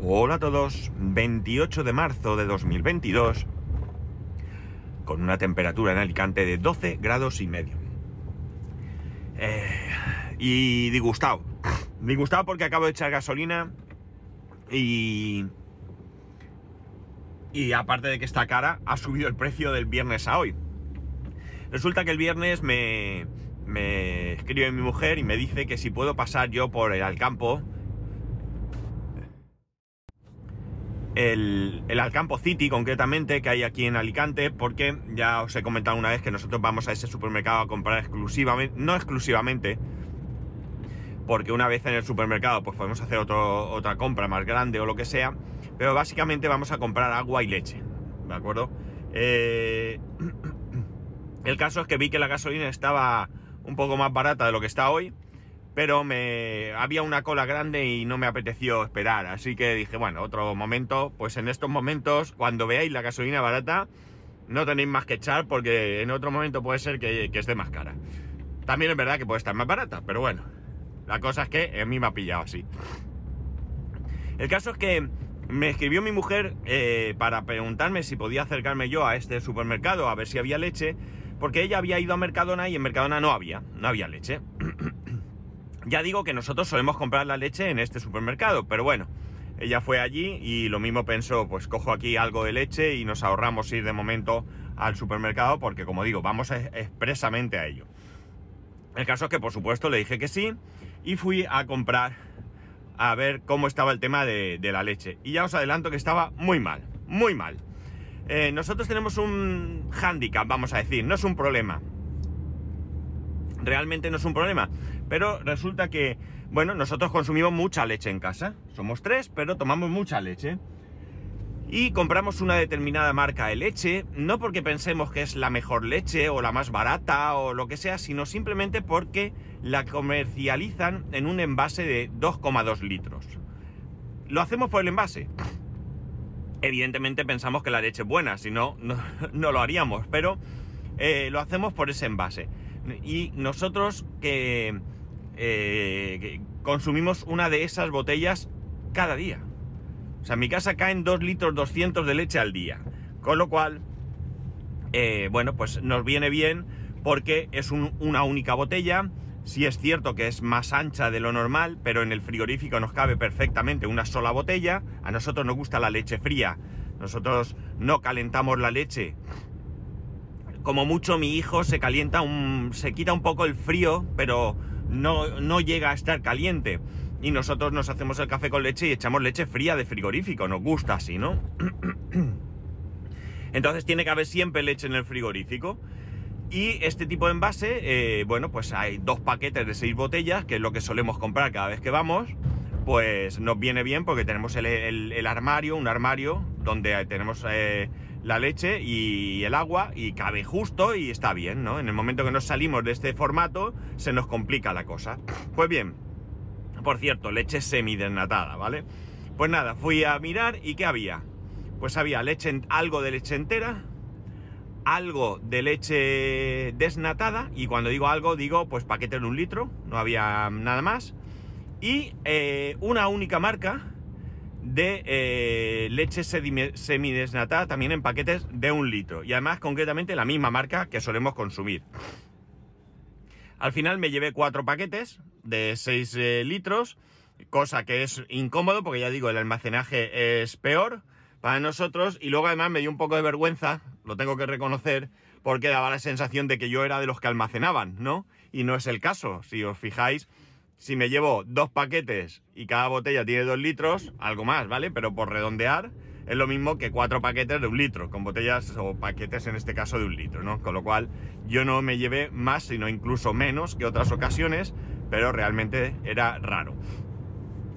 Hola a todos, 28 de marzo de 2022, con una temperatura en Alicante de 12 grados y medio. Eh, y disgustado, disgustado porque acabo de echar gasolina y... Y aparte de que está cara, ha subido el precio del viernes a hoy. Resulta que el viernes me, me escribe mi mujer y me dice que si puedo pasar yo por el Alcampo, el, el, Alcampo City concretamente que hay aquí en Alicante, porque ya os he comentado una vez que nosotros vamos a ese supermercado a comprar exclusivamente, no exclusivamente, porque una vez en el supermercado pues podemos hacer otra compra más grande o lo que sea, pero básicamente vamos a comprar agua y leche, ¿de acuerdo? Eh, el caso es que vi que la gasolina estaba un poco más barata de lo que está hoy, pero me había una cola grande y no me apeteció esperar, así que dije, bueno, otro momento, pues en estos momentos, cuando veáis la gasolina barata, no tenéis más que echar porque en otro momento puede ser que, esté más cara. También es verdad que puede estar más barata, pero bueno, la cosa es que a mí me ha pillado así. El caso es que me escribió mi mujer eh, para preguntarme si podía acercarme yo a este supermercado a ver si había leche, porque ella había ido a Mercadona y en Mercadona no había, no había leche. Ya digo que nosotros solemos comprar la leche en este supermercado, pero bueno, ella fue allí y lo mismo pensó, pues cojo aquí algo de leche y nos ahorramos ir de momento al supermercado porque como digo, vamos expresamente a ello. El caso es que por supuesto le dije que sí y fui a comprar a ver cómo estaba el tema de, la leche. Y ya os adelanto que estaba muy mal, muy mal. Eh, nosotros tenemos un hándicap, vamos a decir, no es un problema. Realmente no es un problema. Pero resulta que, bueno, nosotros consumimos mucha leche en casa. Somos tres, pero tomamos mucha leche. Y compramos una determinada marca de leche, no porque pensemos que es la mejor leche o la más barata o lo que sea, sino simplemente porque la comercializan en un envase de 2,2 litros. Lo hacemos por el envase evidentemente pensamos que la leche es buena, si no, no, lo haríamos, pero eh, lo hacemos por ese envase. Y nosotros que, eh, consumimos una de esas botellas cada día. O sea, en mi casa caen 2 litros 200 de leche al día. Con lo cual, eh, bueno, pues nos viene bien porque es un, una única botella Sí es cierto que es más ancha de lo normal, pero en el frigorífico nos cabe perfectamente una sola botella. A nosotros nos gusta la leche fría. Nosotros no calentamos la leche. Como mucho mi hijo se calienta un. se quita un poco el frío, pero no, no llega a estar caliente. Y nosotros nos hacemos el café con leche y echamos leche fría de frigorífico. Nos gusta así, ¿no? Entonces tiene que haber siempre leche en el frigorífico. Y este tipo de envase, eh, bueno, pues hay dos paquetes de seis botellas, que es lo que solemos comprar cada vez que vamos. Pues nos viene bien porque tenemos el, el, armario, un armario donde tenemos eh, la leche y el agua y cabe justo y está bien, ¿no? En el momento que nos salimos de este formato se nos complica la cosa. Pues bien, por cierto, leche semidesnatada, ¿vale? Pues nada, fui a mirar y ¿qué había? Pues había leche, algo de leche entera, algo de leche desnatada, y cuando digo algo, digo pues paquete de un litro, no había nada más, y eh, una única marca de eh, leche semidesnatada también en paquetes de un litro, y además concretamente la misma marca que solemos consumir. Al final me llevé cuatro paquetes de 6 eh, litros, cosa que es incómodo porque ya digo, el almacenaje es peor para nosotros y luego además me dio un poco de vergüenza, lo tengo que reconocer, porque daba la sensación de que yo era de los que almacenaban, ¿no? Y no es el caso, si os fijáis, si me llevo dos paquetes y cada botella tiene dos litros, algo más, ¿vale? Pero por redondear es lo mismo que cuatro paquetes de un litro, con botellas o paquetes en este caso de un litro, ¿no? Con lo cual yo no me llevé más, sino incluso menos que otras ocasiones, pero realmente era raro.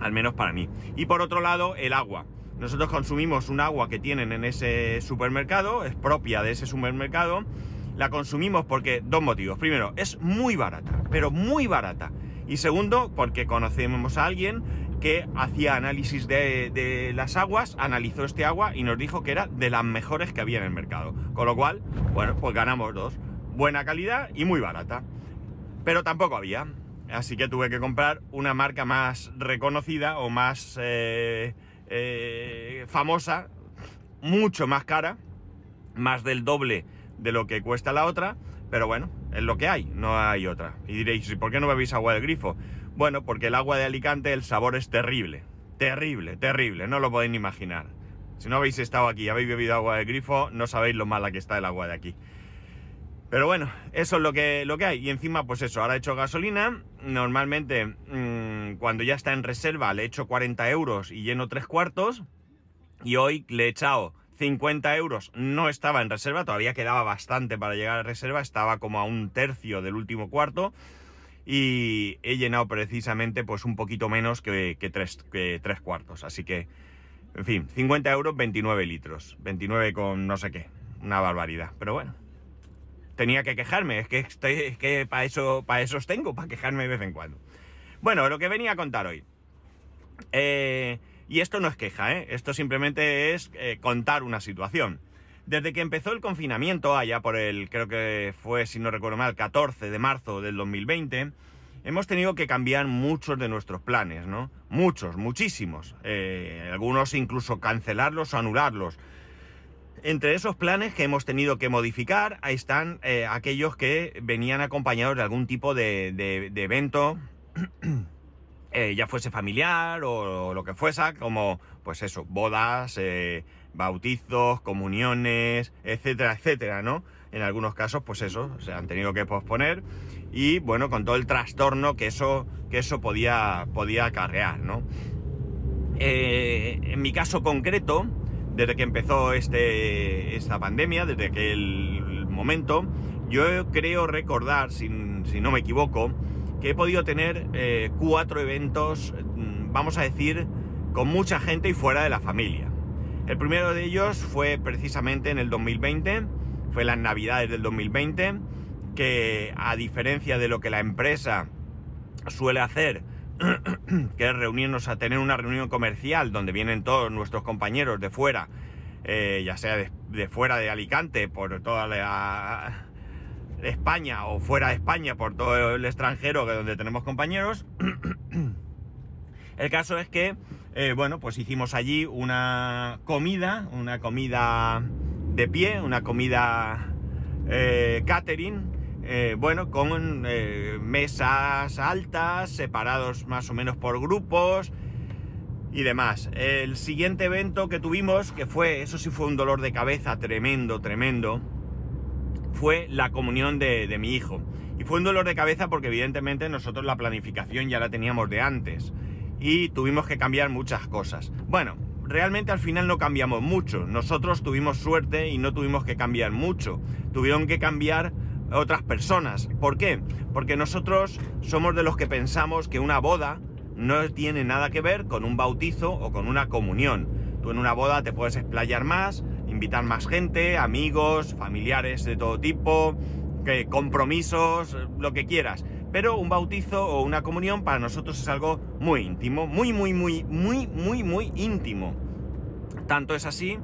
Al menos para mí. Y por otro lado, el agua. Nosotros consumimos un agua que tienen en ese supermercado, es propia de ese supermercado. La consumimos porque dos motivos. Primero, es muy barata, pero muy barata. Y segundo, porque conocemos a alguien que hacía análisis de, las aguas, analizó este agua y nos dijo que era de las mejores que había en el mercado. Con lo cual, bueno, pues ganamos dos. Buena calidad y muy barata. Pero tampoco había. Así que tuve que comprar una marca más reconocida o más... Eh, eh, famosa, mucho más cara, más del doble de lo que cuesta la otra, pero bueno, es lo que hay, no hay otra. Y diréis, ¿y por qué no bebéis agua del grifo? Bueno, porque el agua de Alicante, el sabor es terrible, terrible, terrible, no lo podéis ni imaginar. Si no habéis estado aquí y habéis bebido agua del grifo, no sabéis lo mala que está el agua de aquí. Pero bueno, eso es lo que, lo que hay. Y encima, pues eso, ahora he hecho gasolina. Normalmente, mmm, cuando ya está en reserva, le echo 40 euros y lleno tres cuartos. Y hoy le he echado 50 euros. No estaba en reserva, todavía quedaba bastante para llegar a reserva. Estaba como a un tercio del último cuarto. Y he llenado precisamente pues un poquito menos que, tres, tres cuartos. Así que, en fin, 50 euros, 29 litros. 29 con no sé qué. Una barbaridad. Pero bueno tenía que quejarme, es que, estoy, es que para eso, para eso os tengo, para quejarme de vez en cuando. Bueno, lo que venía a contar hoy. Eh, y esto no es queja, ¿eh? esto simplemente es eh, contar una situación. Desde que empezó el confinamiento, allá por el, creo que fue, si no recuerdo mal, 14 de marzo del 2020, hemos tenido que cambiar muchos de nuestros planes, ¿no? Muchos, muchísimos. Eh, algunos incluso cancelarlos o anularlos. Entre esos planes que hemos tenido que modificar, ahí están aquellos que venían acompañados de algún tipo de evento, eh, ya fuese familiar o, lo que fuese, como pues eso, bodas, eh, bautizos, comuniones, etcétera, etcétera, ¿no? En algunos casos, pues eso, se han tenido que posponer y bueno, con todo el trastorno que eso, que eso podía, podía acarrear, ¿no? Eh, en mi caso concreto, desde que empezó este, esta pandemia, desde aquel momento, yo creo recordar, si, si no me equivoco, que he podido tener eh, cuatro eventos, mm, vamos a decir, con mucha gente y fuera de la familia. El primero de ellos fue precisamente en el 2020, fue las navidades del 2020, que a diferencia de lo que la empresa suele hacer, que es reunirnos a tener una reunión comercial donde vienen todos nuestros compañeros de fuera, eh, ya sea de, de, fuera de Alicante, por toda la España o fuera de España, por todo el extranjero donde tenemos compañeros. el caso es que, eh, bueno, pues hicimos allí una comida, una comida de pie, una comida eh, catering eh, bueno, con eh, mesas altas, separados más o menos por grupos y demás. El siguiente evento que tuvimos, que fue, eso sí fue un dolor de cabeza tremendo, tremendo, fue la comunión de, de mi hijo. Y fue un dolor de cabeza porque evidentemente nosotros la planificación ya la teníamos de antes y tuvimos que cambiar muchas cosas. Bueno, realmente al final no cambiamos mucho. Nosotros tuvimos suerte y no tuvimos que cambiar mucho. Tuvieron que cambiar otras personas. ¿Por qué? Porque nosotros somos de los que pensamos que una boda no tiene nada que ver con un bautizo o con una comunión. Tú en una boda te puedes explayar más, invitar más gente, amigos, familiares de todo tipo, que compromisos, lo que quieras. Pero un bautizo o una comunión para nosotros es algo muy íntimo, muy, muy, muy, muy, muy, muy íntimo. Tanto es así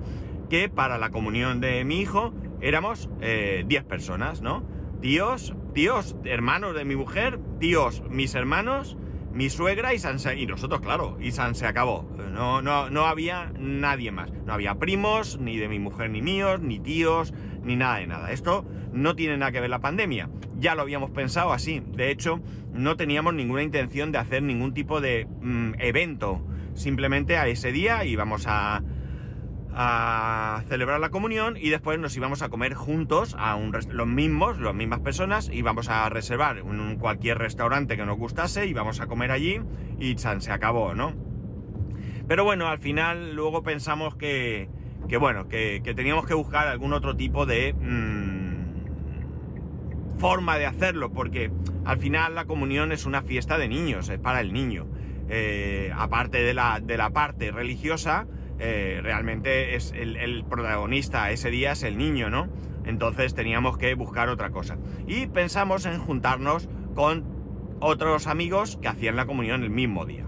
que para la comunión de mi hijo éramos 10 eh, personas, ¿no? Tíos, tíos, hermanos de mi mujer, tíos, mis hermanos, mi suegra y nosotros, claro, y San se acabó. No, no, no había nadie más. No había primos, ni de mi mujer ni míos, ni tíos, ni nada de nada. Esto no tiene nada que ver la pandemia. Ya lo habíamos pensado así. De hecho, no teníamos ninguna intención de hacer ningún tipo de mm, evento. Simplemente a ese día íbamos a, a celebrar la comunión y después nos íbamos a comer juntos a un los mismos, las mismas personas, íbamos a reservar un, cualquier restaurante que nos gustase, íbamos a comer allí y se acabó, ¿no? Pero bueno, al final luego pensamos que, que bueno, que, que, teníamos que buscar algún otro tipo de mmm, forma de hacerlo, porque al final la comunión es una fiesta de niños, es para el niño. Eh, aparte de la, de la parte religiosa, eh, realmente es el, protagonista ese día es el niño, ¿no? Entonces teníamos que buscar otra cosa. Y pensamos en juntarnos con otros amigos que hacían la comunión el mismo día.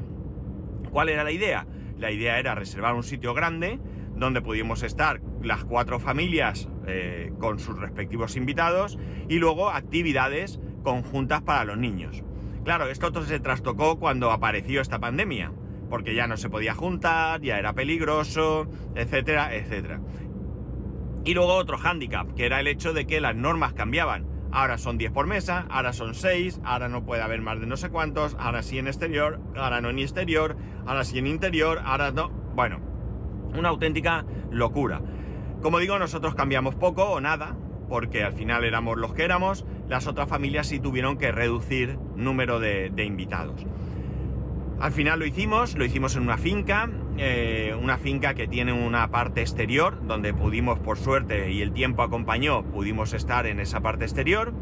¿Cuál era la idea? La idea era reservar un sitio grande donde pudiéramos estar las cuatro familias eh, con sus respectivos invitados y luego actividades conjuntas para los niños. Claro, esto se trastocó cuando apareció esta pandemia porque ya no se podía juntar, ya era peligroso, etcétera, etcétera. Y luego otro hándicap, que era el hecho de que las normas cambiaban. Ahora son 10 por mesa, ahora son 6, ahora no puede haber más de no sé cuántos, ahora sí en exterior, ahora no en exterior, ahora sí en interior, ahora no. Bueno, una auténtica locura. Como digo, nosotros cambiamos poco o nada, porque al final éramos los que éramos, las otras familias sí tuvieron que reducir número de, invitados. Al final lo hicimos, lo hicimos en una finca, eh, una finca que tiene una parte exterior, donde pudimos, por suerte, y el tiempo acompañó, pudimos estar en esa parte exterior.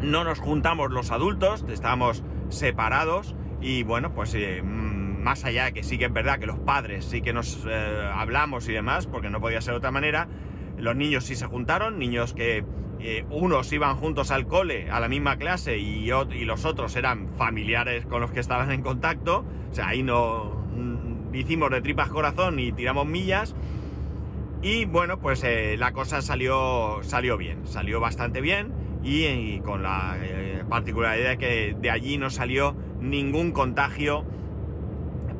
No nos juntamos los adultos, estábamos separados y bueno, pues eh, mm, más allá de que sí que es verdad que los padres sí que nos eh, hablamos y demás, porque no podía ser de otra manera, los niños sí se juntaron, niños que eh, unos iban juntos al cole, a la misma clase, y, los otros eran familiares con los que estaban en contacto. O sea, ahí no mm, hicimos de tripas corazón y tiramos millas. Y bueno, pues eh, la cosa salió, salió bien, salió bastante bien y, con la eh, particularidad de que de allí no salió ningún contagio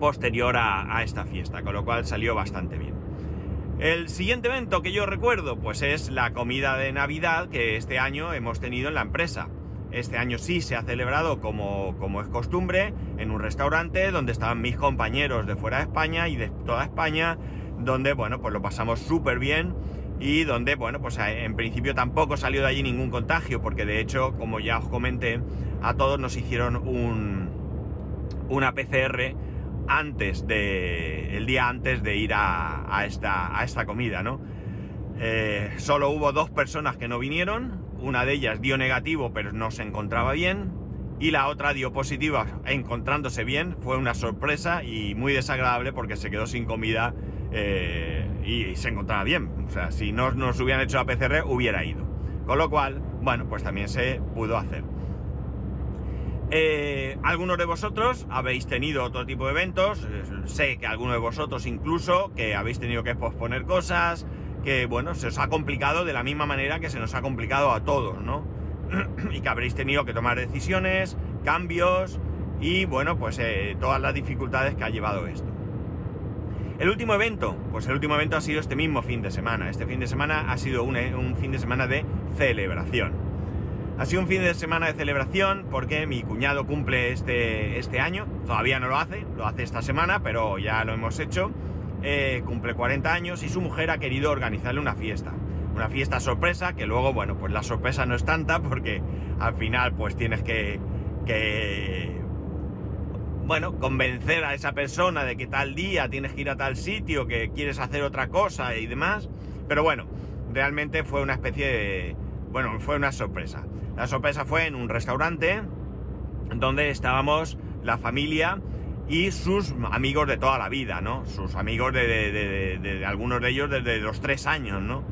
posterior a esta fiesta, con lo cual salió bastante bien. El siguiente evento que yo recuerdo, pues es la comida de Navidad que este año hemos tenido en la empresa. Este año sí se ha celebrado como, como es costumbre en un restaurante donde estaban mis compañeros de fuera de España y de toda España, donde, bueno, pues lo pasamos súper bien y donde, bueno, pues eh, en principio tampoco salió de allí ningún contagio, porque de hecho, como ya os comenté, a todos nos hicieron un, una PCR antes de. el día antes de ir a, esta, a esta comida, ¿no? Eh, solo hubo dos personas que no vinieron, una de ellas dio negativo pero no se encontraba bien, y la otra dio positiva encontrándose bien, fue una sorpresa y muy desagradable porque se quedó sin comida eh, y, se encontraba bien. O sea, si no nos hubieran hecho la PCR, hubiera ido. Con lo cual, bueno, pues también se pudo hacer. Eh, algunos de vosotros habéis tenido otro tipo de eventos, eh, sé que algunos de vosotros incluso que habéis tenido que posponer cosas, que bueno, se os ha complicado de la misma manera que se nos ha complicado a todos, ¿no? y que habréis tenido que tomar decisiones, cambios y bueno, pues eh, todas las dificultades que ha llevado esto. El último evento, pues el último evento ha sido este mismo fin de semana. Este fin de semana ha sido un fin de semana de celebración. Ha sido un fin de semana de celebración porque mi cuñado cumple este, este año, todavía no lo hace, lo hace esta semana, pero ya lo hemos hecho. Eh, cumple 40 años y su mujer ha querido organizarle una fiesta. Una fiesta sorpresa que luego, bueno, pues la sorpresa no es tanta porque al final pues tienes que, que bueno, convencer a esa persona de que tal día tienes que ir a tal sitio, que quieres hacer otra cosa y demás. Pero bueno, realmente fue una especie de... Bueno, fue una sorpresa. La sorpresa fue en un restaurante donde estábamos la familia y sus amigos de toda la vida, ¿no? Sus amigos de, algunos de ellos desde los tres años, ¿no?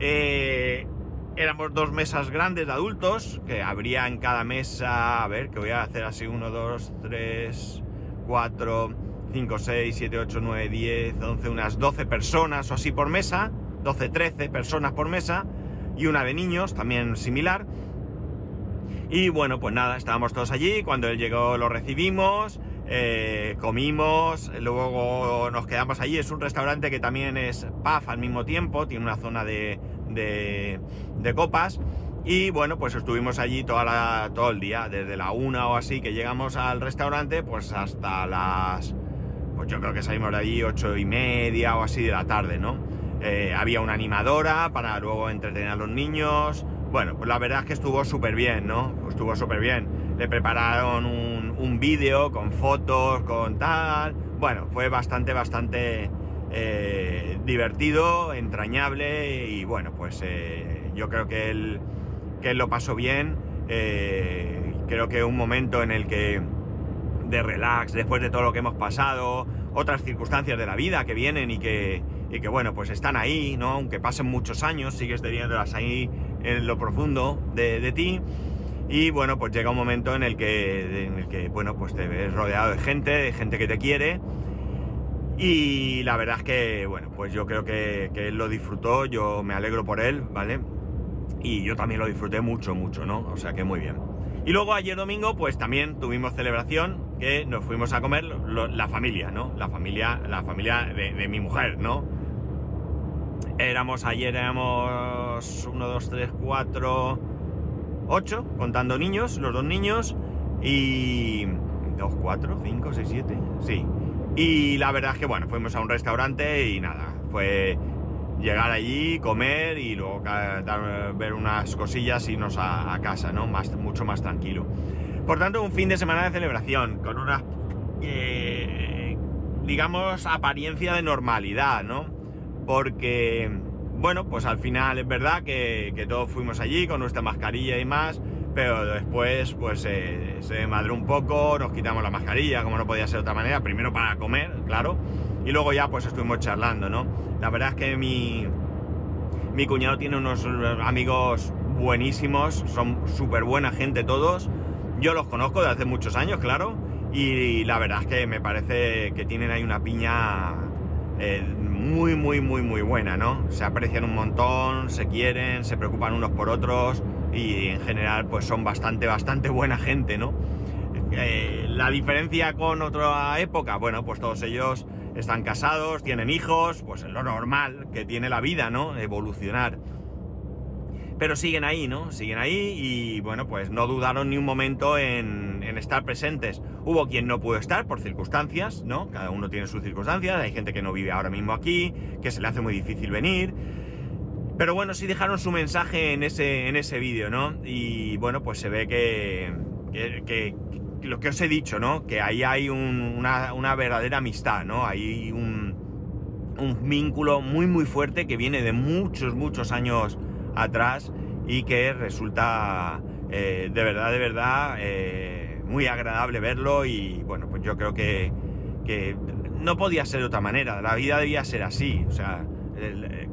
Eh, éramos dos mesas grandes de adultos, que habría en cada mesa, a ver, que voy a hacer así, uno, dos, tres, cuatro, cinco, seis, siete, ocho, nueve, diez, once, unas doce personas o así por mesa, doce, trece personas por mesa, y una de niños, también similar. Y bueno, pues nada, estábamos todos allí, cuando él llegó lo recibimos, eh, comimos, luego nos quedamos allí, es un restaurante que también es pub al mismo tiempo, tiene una zona de, de, copas. Y bueno, pues estuvimos allí toda la, todo el día, desde la una o así que llegamos al restaurante, pues hasta las, pues yo creo que salimos de allí ocho y media o así de la tarde, ¿no? Eh, había una animadora para luego entretener a los niños, bueno, pues la verdad es que estuvo súper bien, ¿no? Estuvo súper bien. Le prepararon un, vídeo con fotos, con tal. Bueno, fue bastante, bastante eh, divertido, entrañable y bueno, pues eh, yo creo que él, que él lo pasó bien. Creo que un momento en el que de relax, después de todo lo que hemos pasado, otras circunstancias de la vida que vienen y que, y que bueno, pues están ahí, ¿no? Aunque pasen muchos años, sigues teniéndolas ahí en lo profundo de, ti. Y bueno, pues llega un momento en el que, en el que, bueno, pues te ves rodeado de gente, de gente que te quiere. Y la verdad es que, bueno, pues yo creo que, que, él lo disfrutó, yo me alegro por él, ¿vale? Y yo también lo disfruté mucho, mucho, ¿no? O sea que muy bien. Y luego ayer domingo, pues también tuvimos celebración, que nos fuimos a comer la familia, ¿no? La familia, la familia de, mi mujer, ¿no? Éramos ayer, éramos 1, 2, 3, 4, 8, contando niños, los dos niños, y 2, 4, 5, 6, 7, sí. Y la verdad es que, bueno, fuimos a un restaurante y nada, fue llegar allí, comer y luego ver unas cosillas y irnos a, casa, ¿no? Más, mucho más tranquilo. Por tanto, un fin de semana de celebración, con una, eh, digamos, apariencia de normalidad, ¿no? Porque, bueno, pues al final es verdad que, todos fuimos allí con nuestra mascarilla y más, pero después pues eh, se madró un poco, nos quitamos la mascarilla, como no podía ser de otra manera, primero para comer, claro, y luego ya pues estuvimos charlando, ¿no? La verdad es que mi, mi cuñado tiene unos amigos buenísimos, son súper buena gente todos, yo los conozco de hace muchos años, claro, y la verdad es que me parece que tienen ahí una piña eh, muy, muy, muy, muy buena, ¿no? Se aprecian un montón, se quieren, se preocupan unos por otros y en general pues son bastante, bastante buena gente, ¿no? Eh, la diferencia con otra época, bueno, pues todos ellos están casados, tienen hijos, pues es lo normal que tiene la vida, ¿no? Evolucionar. Pero siguen ahí, ¿no? Siguen ahí y bueno, pues no dudaron ni un momento en, estar presentes. Hubo quien no pudo estar por circunstancias, ¿no? Cada uno tiene sus circunstancias, hay gente que no vive ahora mismo aquí, que se le hace muy difícil venir. Pero bueno, sí dejaron su mensaje en ese, en ese vídeo, ¿no? Y bueno, pues se ve que, que, lo que os he dicho, ¿no? Que ahí hay una, una, verdadera amistad, ¿no? Hay un, un, vínculo muy, muy fuerte que viene de muchos, muchos años atrás y que resulta eh, de verdad, de verdad eh, muy agradable verlo y bueno, pues yo creo que, que no podía ser de otra manera, la vida debía ser así, o sea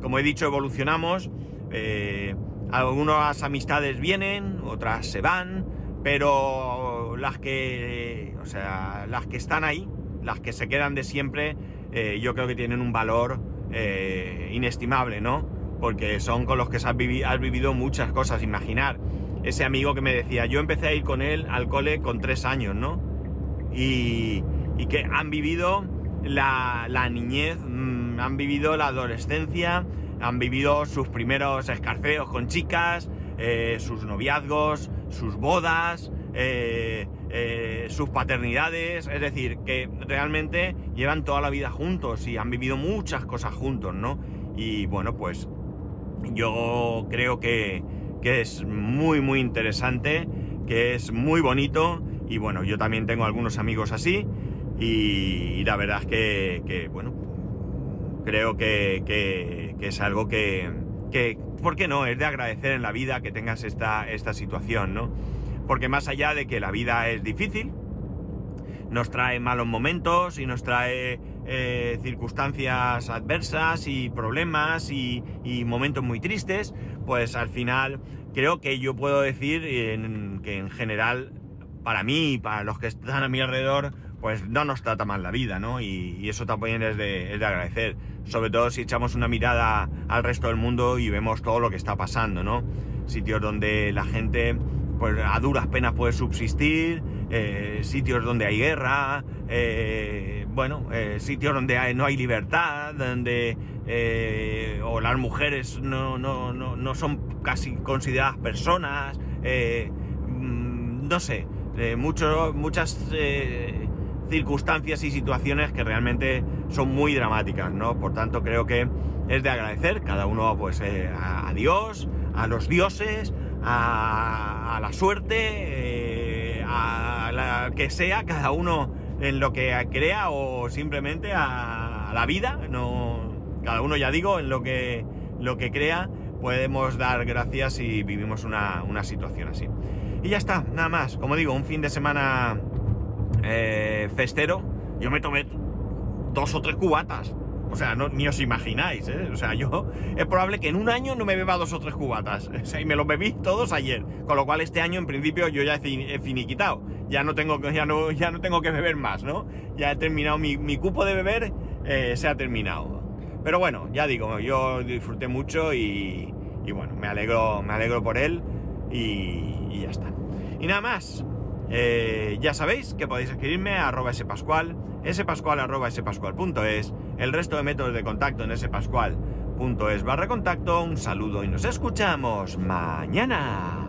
como he dicho, evolucionamos. Eh, algunas amistades vienen, otras se van, pero las que, o sea, las que están ahí, las que se quedan de siempre, eh, yo creo que tienen un valor eh, inestimable, ¿no? Porque son con los que has, vivido muchas cosas. Imaginar ese amigo que me decía, yo empecé a ir con él al cole con tres años, ¿no? Y, que han vivido la, la niñez mm, han vivido la adolescencia, han vivido sus primeros escarceos con chicas, eh, sus noviazgos, sus bodas, eh, eh, sus paternidades, es decir, que realmente llevan toda la vida juntos y han vivido muchas cosas juntos, ¿no? Y bueno, pues yo creo que, es muy, muy interesante, que es muy bonito y bueno, yo también tengo algunos amigos así y, la verdad es que, que bueno, creo que, es algo que, que, ¿por qué no? Es de agradecer en la vida que tengas esta, esta situación, ¿no? Porque más allá de que la vida es difícil, nos trae malos momentos y nos trae eh, circunstancias adversas y problemas y, momentos muy tristes, pues al final creo que yo puedo decir que en general, para mí y para los que están a mi alrededor, pues no nos trata mal la vida, ¿no? Y, eso también es de, agradecer, sobre todo si echamos una mirada al resto del mundo y vemos todo lo que está pasando, ¿no? Sitios donde la gente, pues a duras penas puede subsistir, eh, sitios donde hay guerra, eh, bueno, eh, sitios donde no hay libertad, donde o las mujeres no, no, no, no, son casi consideradas personas, mm, no sé, mucho, muchas circunstancias y situaciones que realmente son muy dramáticas, ¿no? Por tanto, creo que es de agradecer cada uno, pues, a, Dios, a los dioses, a, la suerte, a que sea, cada uno en lo que crea o simplemente a, la vida, no, cada uno ya digo, en lo que, lo que crea, podemos dar gracias si vivimos una, una situación así. Y ya está, nada más. Como digo, un fin de semana eh, festero, yo me tomé dos o tres cubatas. O sea, no, ni os imagináis, ¿eh? O sea, yo es probable que en un año no me beba dos o tres cubatas. O sea, y me los bebí todos ayer. Con lo cual este año en principio yo ya he finiquitado. Ya no tengo, ya no, ya no tengo que beber más, ¿no? Ya he terminado, mi, mi cupo de beber eh, se ha terminado. Pero bueno, ya digo, yo disfruté mucho y, y bueno, me alegro, me alegro por él y, y ya está. Y nada más, Eh, ya sabéis que podéis escribirme a arroba spascual, spascual arroba spascual.es, el resto de métodos de contacto en spascual.es barra contacto. Un saludo y nos escuchamos mañana.